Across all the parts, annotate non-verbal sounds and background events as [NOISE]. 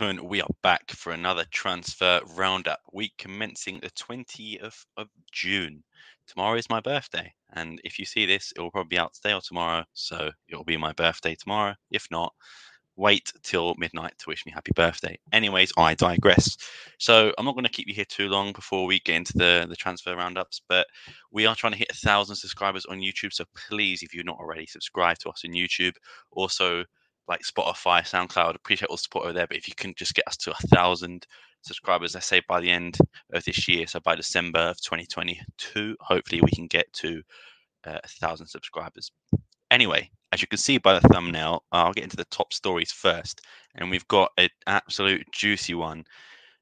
gentlemen, we are back for another transfer roundup week commencing the 20th of June. Tomorrow is my birthday, and if you see this, it will probably be out today or tomorrow, so it will be my birthday tomorrow. If not, wait till midnight to wish me happy birthday. Anyways, I digress. So I'm not going to keep you here too long before we get into the, the transfer roundups, but we are trying to hit a thousand subscribers on YouTube. So please, if you're not already, subscribe to us on YouTube. Also, like Spotify, SoundCloud. Appreciate all the support over there. But if you can just get us to a thousand subscribers, I say by the end of this year, so by December of 2022, hopefully we can get to uh, a thousand subscribers. Anyway, as you can see by the thumbnail, I'll get into the top stories first, and we've got an absolute juicy one.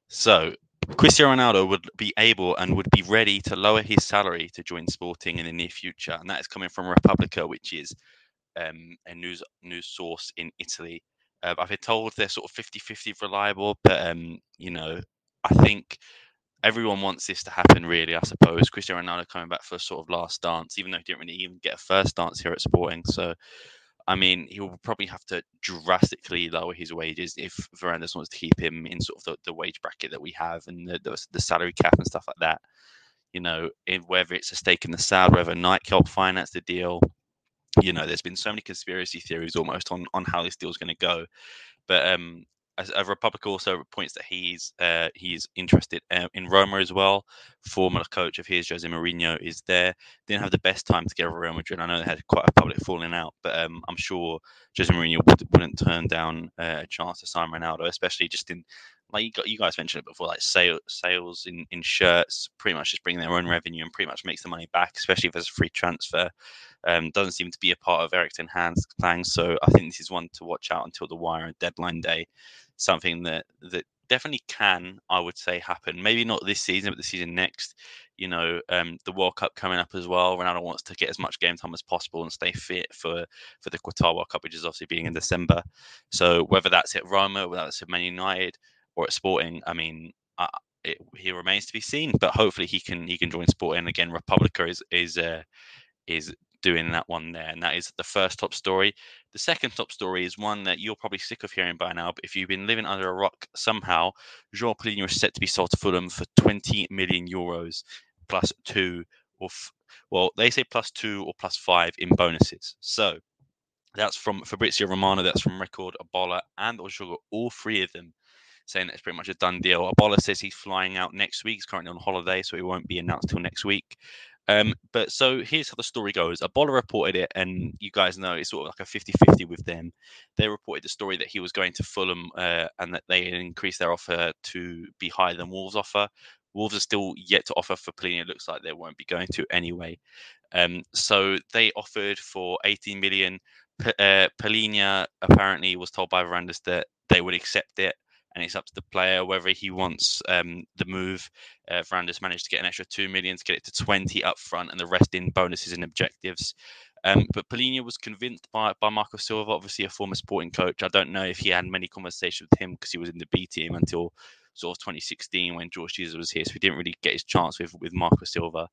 So, Cristiano Ronaldo would be able and would be ready to lower his salary to join Sporting in the near future, and that is coming from Repubblica, which is um, a news news source in Italy. Uh, I've been told they're sort of 50-50 reliable, but um, you know, I think everyone wants this to happen. Really, I suppose Cristiano Ronaldo coming back for a sort of last dance, even though he didn't really even get a first dance here at Sporting. So, I mean, he will probably have to drastically lower his wages if Varandas wants to keep him in sort of the, the wage bracket that we have and the, the, the salary cap and stuff like that. You know, in, whether it's a stake in the Sad, whether Nike help finance the deal, you know, there's been so many conspiracy theories almost on on how this deal's going to go. But um, as a Republic also points that he's uh, he's interested uh, in Roma as well. Former coach of his, Jose Mourinho, is there. Didn't have the best time together with Real Madrid. I know they had quite a public falling out, but um, I'm sure Jose Mourinho would, not turn down uh, a chance to sign Ronaldo, especially just in like you, got, you guys mentioned it before, like sales sales in, in shirts, pretty much just bring their own revenue and pretty much makes the money back, especially if there's a free transfer. Um, doesn't seem to be a part of Erik ten Hag's plans, so I think this is one to watch out until the wire and deadline day. Something that that definitely can, I would say, happen. Maybe not this season, but the season next. You know, um, the World Cup coming up as well. Ronaldo wants to get as much game time as possible and stay fit for for the Qatar World Cup, which is obviously being in December. So whether that's at Roma, whether that's at Man United or at Sporting, I mean, uh, it, he remains to be seen. But hopefully, he can he can join Sporting again. Repubblica is is uh, is doing that one there, and that is the first top story. The second top story is one that you're probably sick of hearing by now, but if you've been living under a rock somehow, João Palhinha is set to be sold to Fulham for 20 million euros plus two or f- well, they say plus two or plus five in bonuses. So that's from Fabrizio Romano, that's from Record, A Bola, and O Jogo, all three of them saying that it's pretty much a done deal. A Bola says he's flying out next week. He's currently on holiday, so he won't be announced till next week. Um, but so here's how the story goes. A Bola reported it, and you guys know it's sort of like a 50 50 with them. They reported the story that he was going to Fulham uh, and that they increased their offer to be higher than Wolves' offer. Wolves are still yet to offer for Palhinha. It looks like they won't be going to anyway. Um, so they offered for 18 million. P- uh, Palhinha apparently was told by Varandas that they would accept it and it's up to the player whether he wants um, the move. Uh, Varandas managed to get an extra two million to get it to 20 up front, and the rest in bonuses and objectives. Um, but Palhinha was convinced by, by Marco Silva, obviously a former sporting coach. I don't know if he had many conversations with him because he was in the B team until sort of 2016 when Jorge Jesus was here. So he didn't really get his chance with, with Marco Silva.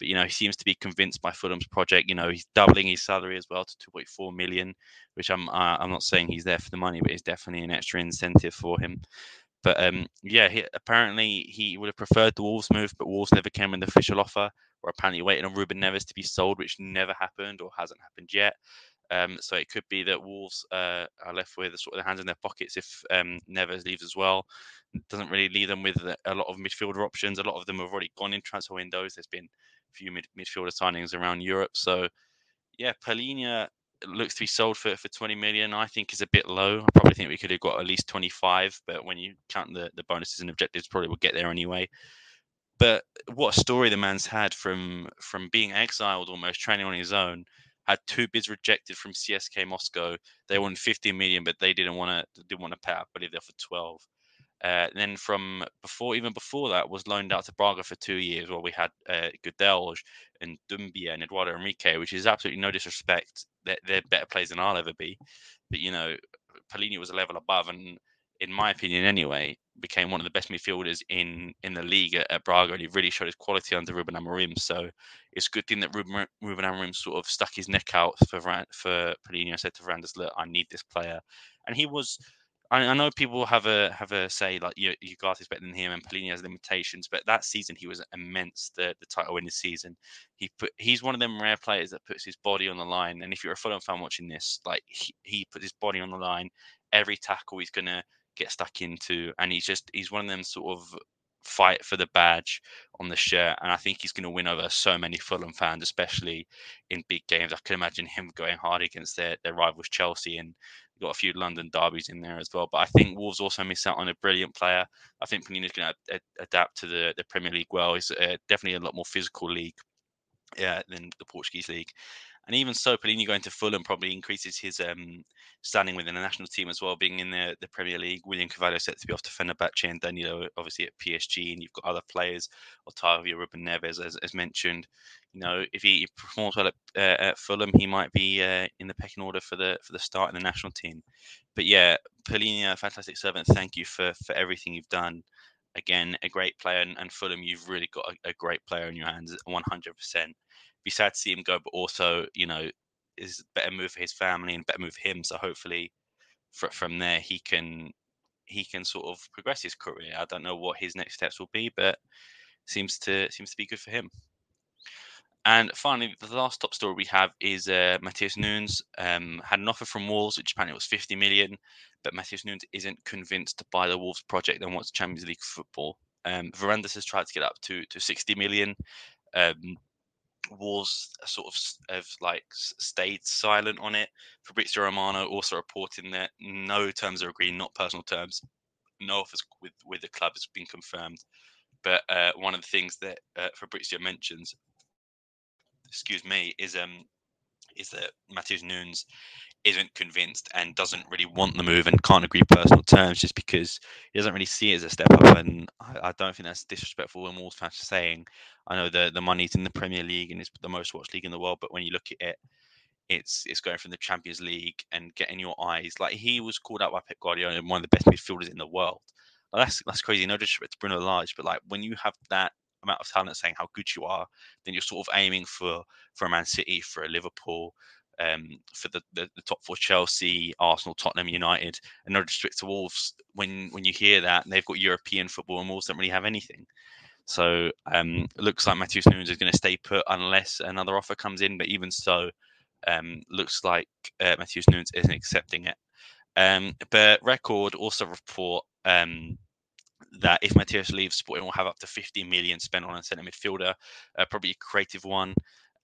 But you know, he seems to be convinced by Fulham's project. You know, he's doubling his salary as well to 2.4 million, which I'm uh, I'm not saying he's there for the money, but it's definitely an extra incentive for him. But um, yeah, he, apparently he would have preferred the Wolves move, but Wolves never came with an official offer. Or apparently waiting on Ruben Neves to be sold, which never happened or hasn't happened yet. Um, so it could be that Wolves uh, are left with sort of their hands in their pockets if um, Neves leaves as well. It doesn't really leave them with a lot of midfielder options. A lot of them have already gone in transfer windows. There's been few mid- midfielder signings around Europe. So, yeah, Palhinha looks to be sold for, for 20 million. I think is a bit low. I probably think we could have got at least 25, but when you count the, the bonuses and objectives, probably will get there anyway. But what a story the man's had from from being exiled almost, training on his own. Had two bids rejected from CSK Moscow. They wanted 15 million, but they didn't want to didn't want to pay. I believe they offered 12. Uh, then from before, even before that, was loaned out to Braga for two years, while we had uh, Gudelj and Doumbia and Eduardo Henrique, which is absolutely no disrespect. They're, they're, better players than I'll ever be, but you know, Palhinha was a level above, and in my opinion, anyway, became one of the best midfielders in in the league at, at Braga, and he really showed his quality under Ruben Amorim. So it's a good thing that Ruben, Ruben Amorim sort of stuck his neck out for for Palhinha. Said to Varandas, "Look, I need this player," and he was I, I, know people have a have a say like you is better than him and Palhinha has limitations, but that season he was immense. The the title winning season, he put he's one of them rare players that puts his body on the line. And if you're a Fulham fan watching this, like he, he put his body on the line every tackle he's gonna get stuck into, and he's just he's one of them sort of fight for the badge on the shirt. And I think he's going to win over so many Fulham fans, especially in big games. I can imagine him going hard against their, their rivals Chelsea and got a few London derbies in there as well. But I think Wolves also miss out on a brilliant player. I think Palhinha's going to ad- adapt to the, the Premier League well. It's uh, definitely a lot more physical league yeah, than the Portuguese league. And even so, Palhinha going to Fulham probably increases his um, standing within the national team as well, being in the, the Premier League. William Carvalho set to be off to Fenerbahce and Danilo obviously at PSG. And you've got other players, Otavio, Ruben Neves, as, as mentioned. You know, if he performs well at, uh, at Fulham, he might be uh, in the pecking order for the for the start in the national team. But yeah, Palhinha, fantastic servant. Thank you for for everything you've done again, a great player, and, and Fulham, you've really got a, a, great player in your hands, 100% be sad to see him go, but also, you know, is better move for his family and better move for him. So hopefully, fr- from there, he can he can sort of progress his career. I don't know what his next steps will be, but seems to seems to be good for him. And finally, the last top story we have is uh, Matheus Nunes um, had an offer from Wolves, which apparently was 50 million, but Matheus Nunes isn't convinced by the Wolves project and wants Champions League football. Um, Varandas has tried to get up to to 60 million. Um, Wolves sort of have like stayed silent on it. Fabrizio Romano also reporting that no terms are agreed, not personal terms. No offers with with the club has been confirmed. But uh, one of the things that uh, Fabrizio mentions, excuse me, is um is that Matheus Nunes isn't convinced and doesn't really want the move and can't agree personal terms just because he doesn't really see it as a step up. And I, I don't think that's disrespectful when Wolves fans saying, I know the the money's in the Premier League and it's the most watched league in the world, but when you look at it, it's it's going from the Champions League and getting your eyes. Like he was called out by Pep Guardiola and one of the best midfielders in the world. Like that's that's crazy. No disrespect to Bruno Lage, but like when you have that amount of talent saying how good you are, then you're sort of aiming for for a Man City, for a Liverpool, um, for the, the, the, top four Chelsea, Arsenal, Tottenham, United, and no disrespect to Wolves. When when you hear that, they've got European football, and Wolves don't really have anything. So um, it looks like Matheus Nunes is going to stay put unless another offer comes in. But even so, um, looks like uh, Matheus Nunes isn't accepting it. Um, but Record also report um, that if Matheus leaves, Sporting will have up to 50 million spent on a centre midfielder, uh, probably a creative one.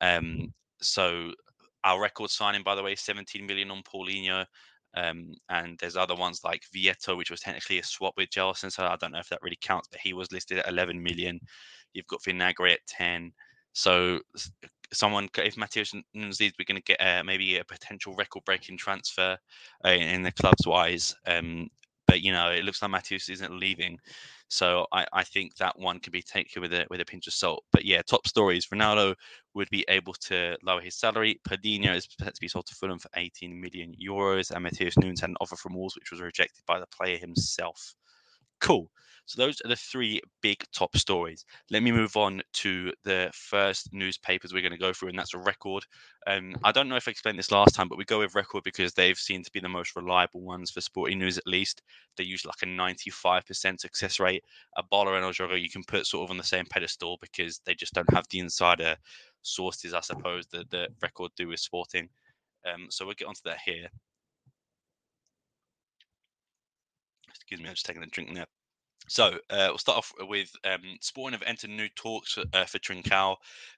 Um, so our record signing, by the way, 17 million on Paulinho. Um, and there's other ones like Vietto, which was technically a swap with Gelson. So I don't know if that really counts, but he was listed at 11 million. You've got Vinagre at 10. So someone, if Matheus Nunes we're going to get uh, maybe a potential record-breaking transfer uh, in the clubs wise. Um, but you know, it looks like Matheus isn't leaving. So I, I think that one can be taken with a with a pinch of salt. But yeah, top stories. Ronaldo would be able to lower his salary. Palhinha is set to be sold to Fulham for 18 million euros, and Matheus Nunes had an offer from Wolves, which was rejected by the player himself. Cool. So those are the three big top stories. Let me move on to the first newspapers we're going to go through, and that's a record. Um, I don't know if I explained this last time, but we go with record because they've seemed to be the most reliable ones for sporting news, at least. They use like a 95% success rate. A Bola and El Jogo you can put sort of on the same pedestal because they just don't have the insider sources, I suppose, that the record do with sporting. Um, so we'll get onto that here. Excuse me, I'm just taking a drink now. So uh, we'll start off with um, Sporting have entered new talks uh, for Trincao.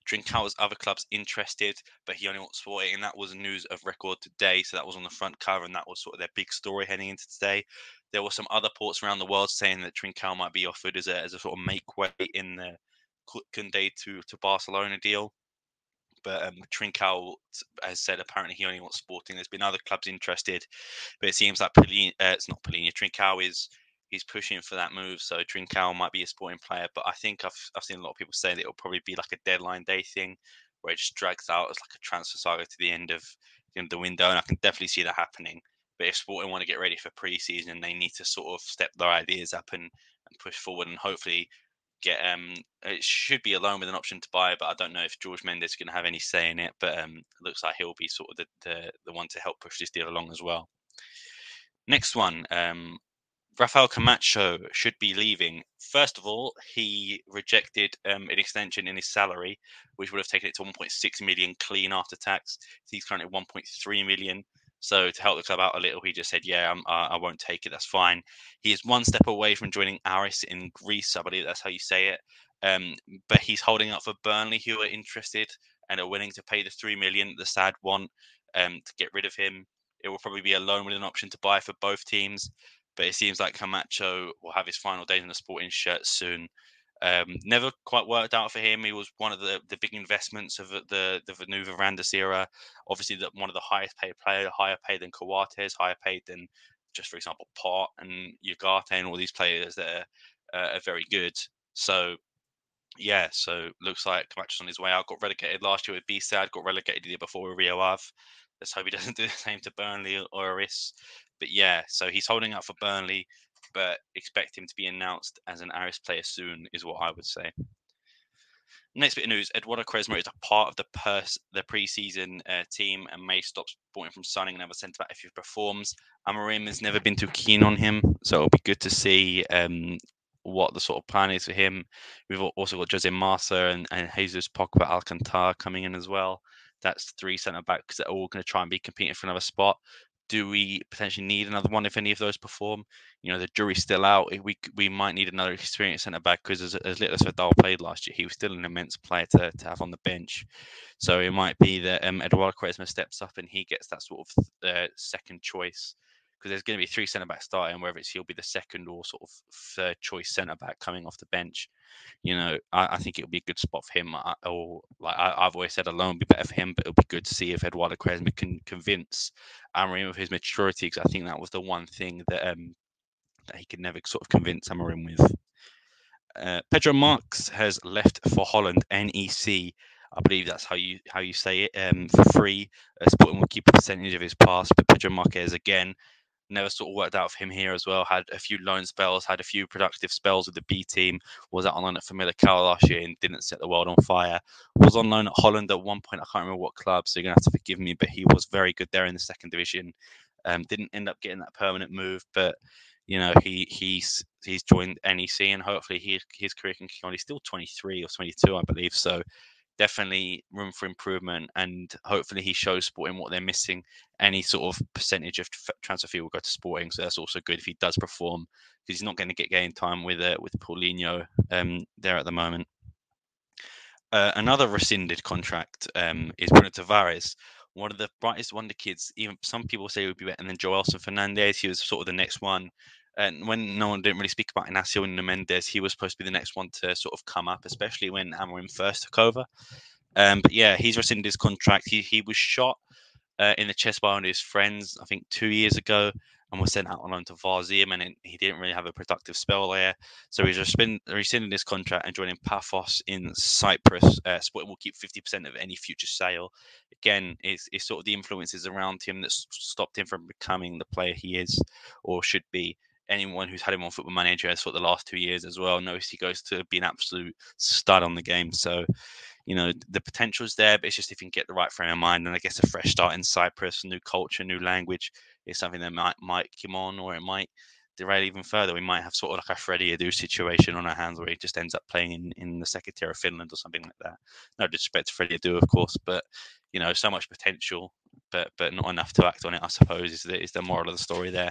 Trincao has other clubs interested, but he only wants Sporting, and that was news of record today. So that was on the front cover, and that was sort of their big story heading into today. There were some other ports around the world saying that Trincao might be offered as a, as a sort of make way in the Koundé to to Barcelona deal. But um, Trincao has said apparently he only wants Sporting. There's been other clubs interested, but it seems like Palhinha, uh, it's not Polina. Trincao is he's pushing for that move. So Trincao might be a sporting player, but I think I've I've seen a lot of people say that it'll probably be like a deadline day thing where it just drags out as like a transfer saga to the end of the, end of the window, and I can definitely see that happening. But if Sporting want to get ready for pre-season, they need to sort of step their ideas up and, and push forward, and hopefully get um it should be a loan with an option to buy but i don't know if Jorge Mendes is going to have any say in it but um it looks like he'll be sort of the, the the one to help push this deal along as well Next one, um, Rafael Camacho should be leaving. First of all, he rejected um, an extension in his salary, which would have taken it to 1.6 million clean after tax. He's currently 1.3 million. So to help the club out a little, he just said, "Yeah, I'm, I won't take it. That's fine." He is one step away from joining Aris in Greece. I believe that's how you say it. Um, but he's holding out for Burnley, who are interested and are willing to pay the three million the sad want um, to get rid of him. It will probably be a loan with an option to buy for both teams but it seems like Camacho will have his final days in the sporting shirt soon. Um, never quite worked out for him. He was one of the, the big investments of the the Vanu Varandas era. Obviously, the, one of the highest paid player, higher paid than Coates, higher paid than just for example Pot and Ugarte and all these players that are, uh, are very good. So yeah, so looks like Camacho's on his way out. Got relegated last year with B-Sad, got relegated the year before with Rio Ave. Let's hope he [LAUGHS] doesn't do the same to Burnley or Aris. But yeah, so he's holding out for Burnley, but expect him to be announced as an Aris player soon, is what I would say. Next bit of news: Eduardo Quaresma is a part of the pers- the preseason uh, team and may stop supporting from signing another centre back if he performs. Amorim has never been too keen on him, so it'll be good to see um, what the sort of plan is for him. We've also got Jose Marsa and, and Jesus Pogba Alcantara coming in as well. That's three centre backs that are all going to try and be competing for another spot do we potentially need another one if any of those perform? You know, the jury's still out. We we might need another experienced centre back because as, as little as Feddal played last year, he was still an immense player to, to have on the bench. So it might be that um, Eduardo Quaresma steps up and he gets that sort of uh, second choice because there's going to be three centre backs starting, whether it's he'll be the second or sort of third choice centre back coming off the bench. You know, I, I think it'll be a good spot for him. I, or like I, have always said, alone would be better for him, but it'll be good to see if Eduardo Quaresma can convince Amorim of his maturity, because I think that was the one thing that um, that he could never sort of convince Amorim with. Uh, Pedro Marques has left for Holland, NEC. I believe that's how you how you say it. Um, for free, uh, Sporting will keep a percentage of his pass, but Pedro Marques again never sort of worked out for him here as well. Had a few loan spells, had a few productive spells with the B team. Was out on loan at Famalicão last year and didn't set the world on fire. Was on loan at Holland at one point. I can't remember what club, so you're gonna have to forgive me. But he was very good there in the second division. Um, didn't end up getting that permanent move, but you know he he's he's joined NEC and hopefully he, his career can on. He's still 23 or 22, I believe. So definitely room for improvement, and hopefully he shows Sporting what they're missing. Any sort of percentage of transfer fee will go to Sporting, so that's also good if he does perform because he's not going to get game time with uh, with Paulinho um, there at the moment. Uh, another rescinded contract um, is Bruno Tavares, one of the brightest wonder kids. Even some people say he would be better than Joelson Fernandes. He was sort of the next one and when no one didn't really speak about Inacio and Mendes, he was supposed to be the next one to sort of come up, especially when Amorim first took over. Um, but yeah, he's rescinded his contract. He he was shot uh, in the chest by one of his friends, I think two years ago, and was sent out on loan to Varzim, and he didn't really have a productive spell there. So he's rescinded his contract and joining Paphos in Cyprus. Uh, Sporting will keep 50% of any future sale. Again, it's, it's sort of the influences around him that stopped him from becoming the player he is or should be anyone who's had him on Football Manager for the last two years as well knows he goes to be an absolute stud on the game. So, you know, the potential is there, but it's just if you can get the right frame of mind and I guess a fresh start in Cyprus, new culture, new language is something that might might come on or it might derail even further. We might have sort of like a Freddie Adu situation on our hands where he just ends up playing in, in the second tier of Finland or something like that. No disrespect to Freddie Adu, of course, but you know, so much potential, but but not enough to act on it. I suppose is the is the moral of the story there.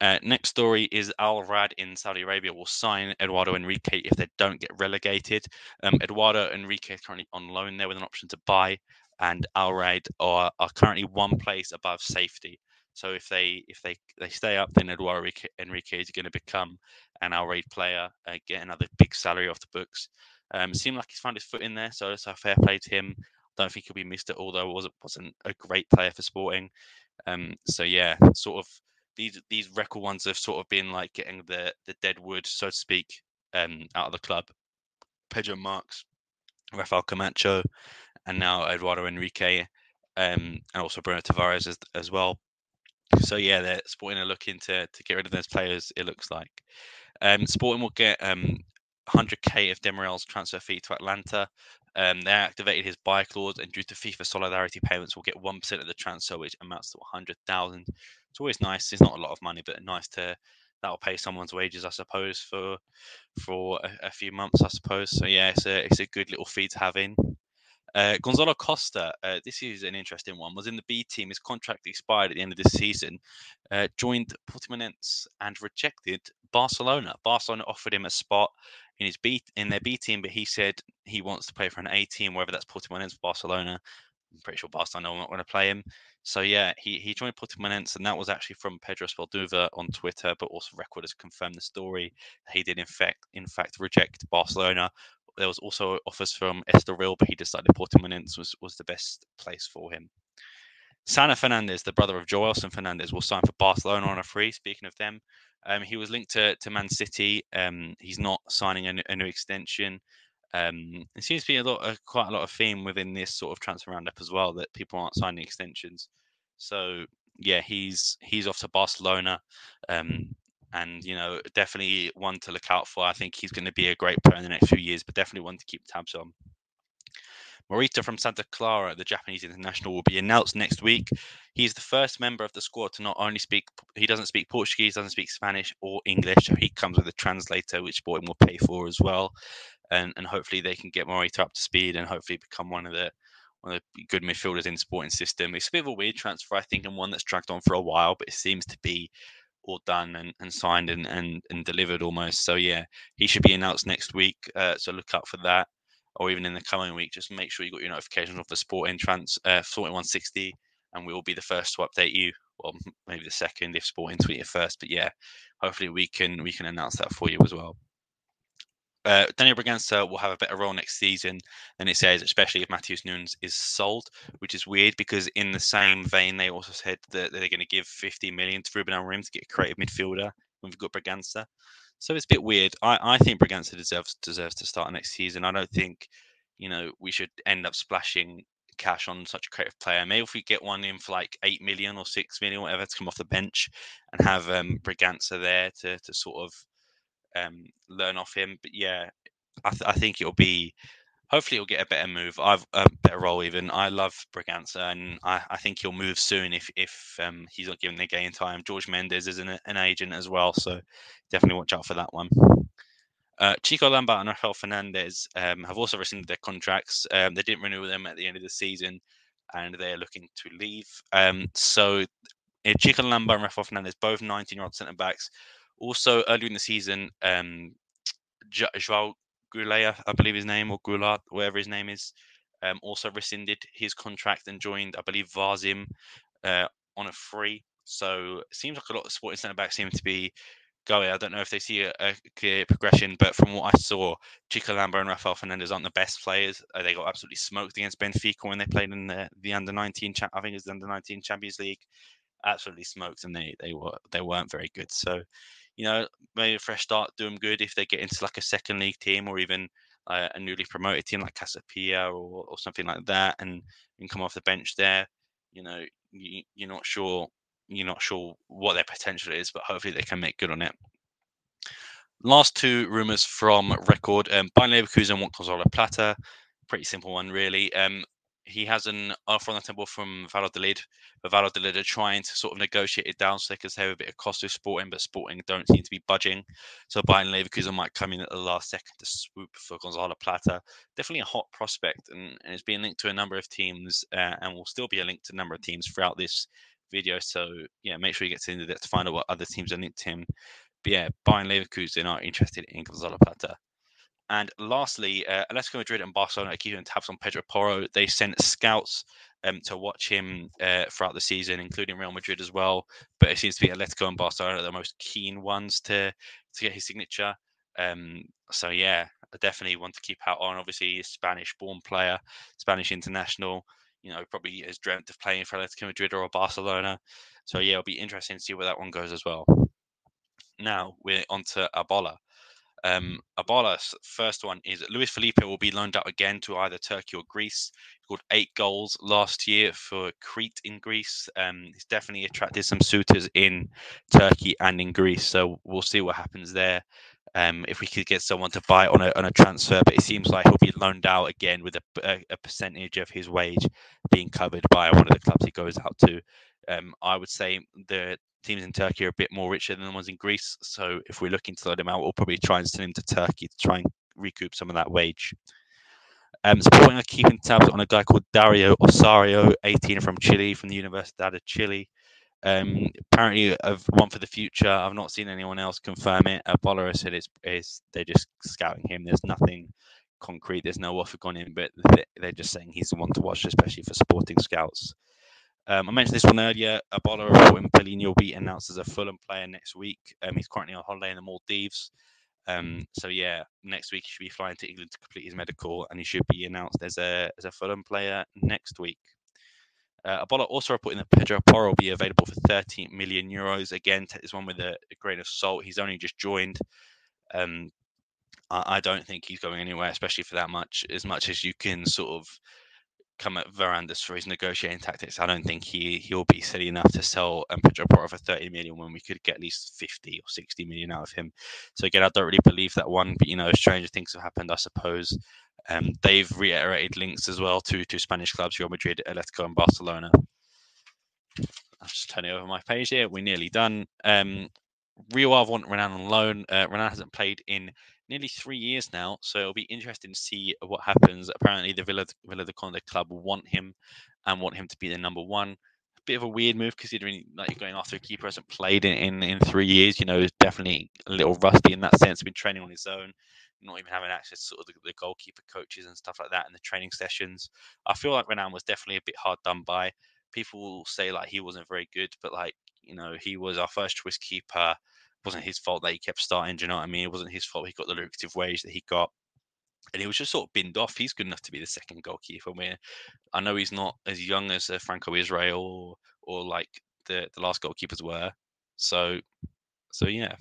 Uh, next story is Al Raed in Saudi Arabia will sign Eduardo Henrique if they don't get relegated. Um, Eduardo Henrique is currently on loan there with an option to buy, and Al Raed are, are currently one place above safety. So if they if they they stay up, then Eduardo Henrique is going to become an Al Raed player, uh, get another big salary off the books. Um, seemed like he's found his foot in there, so it's a fair play to him. Don't think he'll be missed at all, though. Was wasn't a great player for Sporting. Um, so yeah, sort of these these record ones have sort of been like getting the the dead wood, so to speak, um, out of the club. Pedro Marques, Rafael Camacho, and now Eduardo Henrique, um, and also Bruno Tavares as, as well. So yeah, they're Sporting are looking to to get rid of those players. It looks like um, Sporting will get um, 100k of Demiral's transfer fee to Atalanta. Um, they activated his buy clause, and due to FIFA solidarity payments, will get one percent of the transfer, which amounts to 100,000. It's always nice. It's not a lot of money, but nice to that'll pay someone's wages, I suppose, for for a, a few months, I suppose. So yeah, it's a it's a good little fee to have in. Uh, Gonzalo Costa, uh, this is an interesting one, was in the B team. His contract expired at the end of this season. Uh, joined Portimonense and rejected Barcelona. Barcelona offered him a spot in his B in their B team, but he said he wants to play for an A team, whether that's Portimonense, Barcelona. I'm pretty sure Barcelona are not going to play him. So yeah, he he joined Portimonense, and that was actually from Pedro Spalduva on Twitter, but also Record has confirmed the story. He did in fact in fact reject Barcelona. There was also offers from Estoril, but he decided Portimonense was was the best place for him. Sana Fernandes, the brother of Joelson Fernandes, will sign for Barcelona on a free. Speaking of them, um, he was linked to, to Man City. Um, he's not signing a, a new extension. Um, it seems to be a lot, of, quite a lot of theme within this sort of transfer roundup as well that people aren't signing extensions. So yeah, he's he's off to Barcelona, um, and you know definitely one to look out for. I think he's going to be a great player in the next few years, but definitely one to keep tabs on. Morita from Santa Clara, the Japanese international, will be announced next week. He's the first member of the squad to not only speak, he doesn't speak Portuguese, doesn't speak Spanish or English. So he comes with a translator, which Sporting will pay for as well. And, and hopefully they can get Morita up to speed and hopefully become one of the one of the good midfielders in Sporting system. It's a bit of a weird transfer, I think, and one that's dragged on for a while, but it seems to be all done and, and signed and, and, and delivered almost. So yeah, he should be announced next week. Uh, so look out for that or even in the coming week, just make sure you got your notifications off the Sporting Trans uh, Sporting 160, and we will be the first to update you. Well, maybe the second if Sporting tweet it first, but yeah, hopefully we can we can announce that for you as well. Uh, Daniel Bragança will have a better role next season than it says, especially if Matheus Nunes is sold, which is weird because in the same vein they also said that they're going to give 50 million to Ruben Amorim to get a creative midfielder when we've got Bragança. So it's a bit weird. I, I think Bragança deserves deserves to start next season. I don't think, you know, we should end up splashing cash on such a creative player. Maybe if we get one in for like eight million or six million, whatever, to come off the bench and have um, Bragança there to to sort of um, learn off him. But yeah, I, th- I think it'll be hopefully he'll get a better move. I've a better role even. I love Bragança, and I, I think he'll move soon if if um, he's not given the game time. Jorge Mendes is an, an agent as well, so definitely watch out for that one. Uh, Chico Lambert and Rafael Fernandes um, have also rescinded their contracts. Um, they didn't renew them at the end of the season, and they're looking to leave. Um, so uh, Chico Lambert and Rafael Fernandes, both 19-year-old centre backs. Also, earlier in the season, um, Joao Goulet, I believe his name, or Goulart, whatever his name is, um, also rescinded his contract and joined, I believe, Varzim uh, on a free. So it seems like a lot of sporting centre backs seem to be going. I don't know if they see a, a, clear progression, but from what I saw, Chico Lambo and Rafael Fernandes aren't the best players. Uh, they got absolutely smoked against Benfica when they played in the, the under 19, cha- I think it's the under 19 Champions League. Absolutely smoked, and they they were they weren't very good. So you know, maybe a fresh start, do them good if they get into like a second league team or even uh, a newly promoted team like Casa Pia or, or something like that, and, and come off the bench there. You know, you, you're not sure you're not sure what their potential is, but hopefully they can make good on it. Last two rumors from record: um, Bayern Leverkusen want Gonzalo Plata. Pretty simple one, really. Um, he has an offer on the table from Valladolid, but Valladolid are trying to sort of negotiate it down so they can save a bit of cost with Sporting, but Sporting don't seem to be budging. So Bayern Leverkusen might come in at the last second to swoop for Gonzalo Plata. Definitely a hot prospect, and, it's being linked to a number of teams, uh, and will still be a link to a number of teams throughout this video. So yeah, make sure you get to the end of it to find out what other teams are linked to him. But yeah, Bayern Leverkusen are interested in Gonzalo Plata. And lastly, uh, Atletico Madrid and Barcelona are keeping tabs on Pedro Porro. They sent scouts um, to watch him uh, throughout the season, including Real Madrid as well. But it seems to be Atletico and Barcelona are the most keen ones to to get his signature. Um, so yeah, I definitely want to keep out on. Obviously, a Spanish-born player, Spanish international. You know, probably has dreamt of playing for Atletico Madrid or Barcelona. So yeah, it'll be interesting to see where that one goes as well. Now we're on to A Bola. Um, A Bola's first one is Luis Felipe will be loaned out again to either Turkey or Greece. He scored eight goals last year for Crete in Greece. Um, he's definitely attracted some suitors in Turkey and in Greece. So we'll see what happens there. um, if we could get someone to buy on a on a transfer. But it seems like he'll be loaned out again with a, a, a percentage of his wage being covered by one of the clubs he goes out to. Um, I would say the teams in Turkey are a bit more richer than the ones in Greece. So if we're looking to load him out, we'll probably try and send him to Turkey to try and recoup some of that wage. Um, Sporting are keeping tabs on a guy called Dario Osorio, 18 from Chile, from the Universidad of Chile. Um, apparently, of one for the future. I've not seen anyone else confirm it. Bola said it's, it's they're just scouting him. There's nothing concrete. There's no offer gone in, but they're just saying he's the one to watch, especially for sporting scouts. Um, I mentioned this one earlier. A Bola reporting Palhinha will be announced as a Fulham player next week. Um, he's currently on holiday in the Maldives. Um, so yeah, next week he should be flying to England to complete his medical, and he should be announced as a as a Fulham player next week. Uh, A Bola also reporting that Pedro Porro will be available for 30 million euros. Again, take this one with a, a grain of salt. He's only just joined. Um, I, I, don't think he's going anywhere, especially for that much. As much as you can sort of come at Varandas for his negotiating tactics. I don't think he he'll be silly enough to sell um, Pedro Porro for 30 million when we could get at least 50 or 60 million out of him. So again, I don't really believe that one, but you know, stranger things have happened, I suppose. Um, they've reiterated links as well to to Spanish clubs, Real Madrid, Atletico, and Barcelona. I'm just turning over my page here. We're nearly done. Um, Rio Ave want Renan on loan. Uh, Renan hasn't played in nearly three years now, so it'll be interesting to see what happens. Apparently, the Villa Villa de Conde club want him and want him to be the number one. A bit of a weird move considering like you're going after a keeper hasn't played in, in, in three years. You know, is definitely a little rusty in that sense. Been training on his own, not even having access to sort of the, the goalkeeper coaches and stuff like that in the training sessions. I feel like Renan was definitely a bit hard done by. People will say like he wasn't very good, but like you know he was our first choice keeper wasn't his fault that he kept starting. Do you know what I mean? It wasn't his fault he got the lucrative wage that he got. And he was just sort of binned off. He's good enough to be the second goalkeeper. I know he's not as young as uh, Franco Israel or, or like the, the last goalkeepers were. So, so yeah.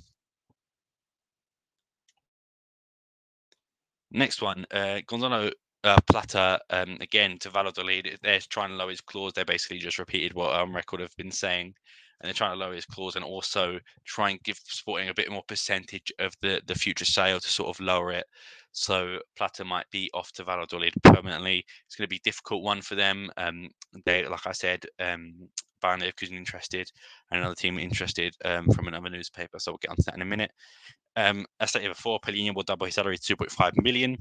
Next one, uh, Gonzalo uh, Plata, um, again to Valladolid. They're trying to lower his clause. They basically just repeated what um, record have been saying and they're trying to lower his clause and also try and give Sporting a bit more percentage of the, the future sale to sort of lower it. So Plata might be off to Valladolid permanently. It's going to be a difficult one for them. Um, they, like I said, um, Bayern Leverkusen interested, and another team interested um, from another newspaper. So we'll get onto that in a minute. Um, as stated before, Palhinha will double his salary to 2.5 million.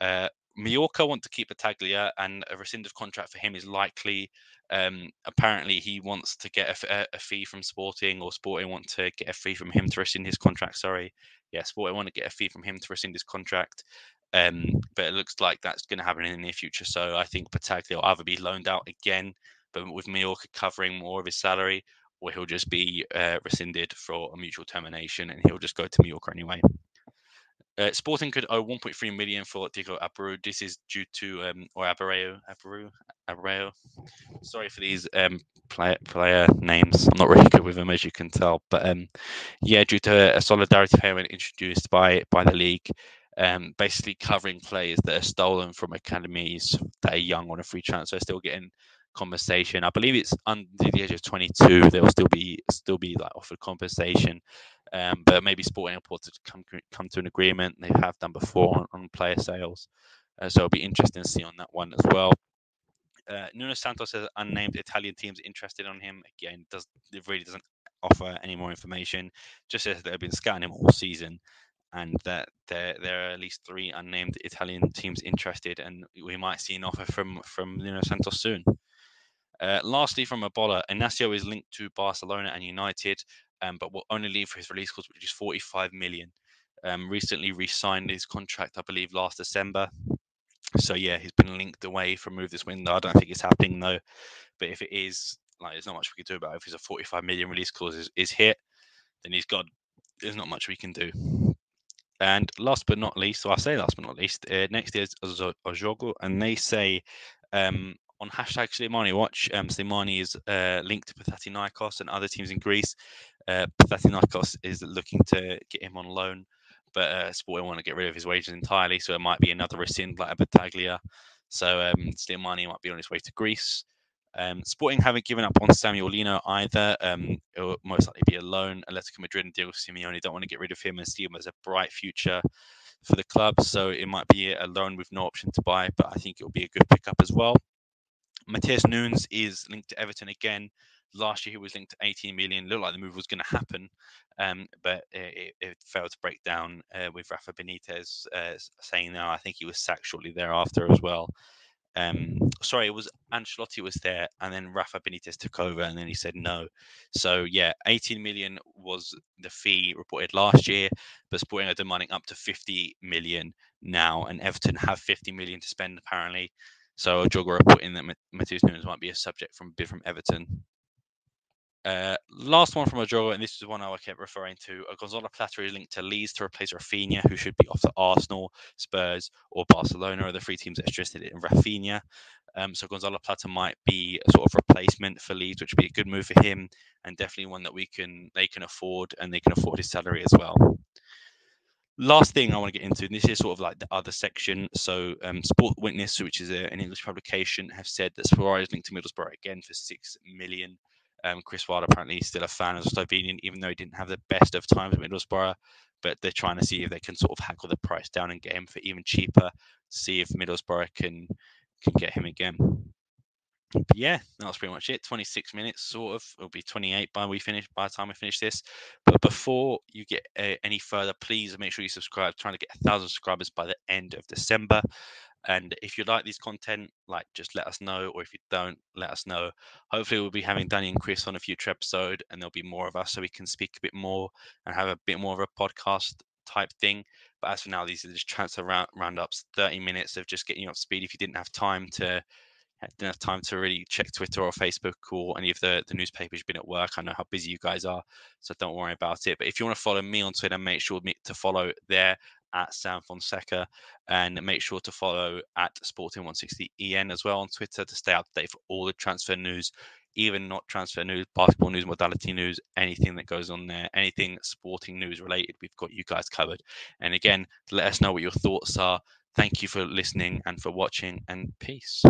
Uh, Mallorca want to keep Battaglia, and a rescind of contract for him is likely. Um, apparently, he wants to get a, a, fee from Sporting, or Sporting want to get a fee from him to rescind his contract. Sorry, yeah, Sporting want to get a fee from him to rescind his contract. Um, but it looks like that's going to happen in the near future. So I think Battaglia will either be loaned out again, but with Mallorca covering more of his salary, or he'll just be uh, rescinded for a mutual termination, and he'll just go to Mallorca anyway. Uh, Sporting could owe 1.3 million for Diego Abreu. This is due to um, or Abreu, Abreu, Abreu. Sorry for these um, player, player names. I'm not really good with them, as you can tell. But um, yeah, due to a solidarity payment introduced by by the league, um, basically covering players that are stolen from academies that are young on a free transfer, still getting compensation. I believe it's under the age of 22. There will still be still be like offered compensation um, but maybe Sporting Airport to come come to an agreement. They have done before on, on player sales, uh, so it'll be interesting to see on that one as well. Uh, Nuno Santos says unnamed Italian teams interested on him. Again, does it really doesn't offer any more information. Just says they've been scouting him all season, and that there there are at least three unnamed Italian teams interested, and we might see an offer from from Nuno Santos soon. Uh, lastly, from A Bola, Inacio is linked to Barcelona and United, um, but will only leave for his release clause, which is 45 million. Um, recently re-signed his contract, I believe, last December. So yeah, he's been linked away from move this window. I don't think it's happening though. But if it is, like, there's not much we can do about it. If he's a 45 million release clause is, is hit, then he's got. There's not much we can do. And last but not least, so I say last but not least, uh, next is O Jogo, and they say um, on hashtag Slimani Watch. Um, Slimani is uh, linked to Panathinaikos and other teams in Greece. Uh, Panathinaikos is looking to get him on loan, but uh, Sporting want to get rid of his wages entirely, so it might be another rescind like a Battaglia. So um, Slimani might be on his way to Greece. Um, Sporting haven't given up on Samuel Lino either. Um, it will most likely be a loan. Atletico Madrid and Diego Simeone don't want to get rid of him and see him as a bright future for the club. So it might be a loan with no option to buy, but I think it'll be a good pickup as well. Matheus Nunes is linked to Everton again. Last year he was linked to 18 million. Looked like the move was going to happen, um, but it, it, failed to break down uh, with Rafa Benitez uh, saying no. I think he was sacked shortly thereafter as well um, sorry, it was Ancelotti was there, and then Rafa Benitez took over, and then he said no. So yeah, 18 million was the fee reported last year, but Sporting are demanding up to 50 million now, and Everton have 50 million to spend apparently. So a Jogger reporting that Matheus Nunes might be a subject from bid from Everton. Uh, last one from O Jogo, and this is one I kept referring to. A Gonzalo Plata is linked to Leeds to replace Rafinha, who should be off to Arsenal, Spurs, or Barcelona are the three teams that are interested in Rafinha. Um, so Gonzalo Plata might be a sort of replacement for Leeds, which would be a good move for him, and definitely one that we can they can afford, and they can afford his salary as well. Last thing I want to get into, and this is sort of like the other section. So, um, Sport Witness, which is a, an English publication, have said that Suarez is linked to Middlesbrough again for six million. Um, Chris Wilder apparently is still a fan of Slovenian, even though he didn't have the best of times at Middlesbrough. But they're trying to see if they can sort of hackle the price down and get him for even cheaper. See if Middlesbrough can can get him again. But yeah, that's pretty much it. 26 minutes, sort of. It'll be 28 by we finish by the time we finish this. But before you get uh, any further, please make sure you subscribe. trying to get a thousand subscribers by the end of December. And if you like this content, like just let us know, or if you don't, let us know. Hopefully, we'll be having Danny and Chris on a future episode, and there'll be more of us, so we can speak a bit more and have a bit more of a podcast type thing. But as for now, these are just transfer round, roundups, 30 minutes of just getting you up speed. If you didn't have time to didn't have time to really check Twitter or Facebook or any of the, the newspapers. You've been at work. I know how busy you guys are, so don't worry about it. But if you want to follow me on Twitter, make sure to follow there at Sam Fonseca and make sure to follow at Sporting160EN as well on Twitter to stay up to date for all the transfer news, even not transfer news, basketball news, modality news, anything that goes on there, anything sporting news related, we've got you guys covered. And again, let us know what your thoughts are. Thank you for listening and for watching, and peace.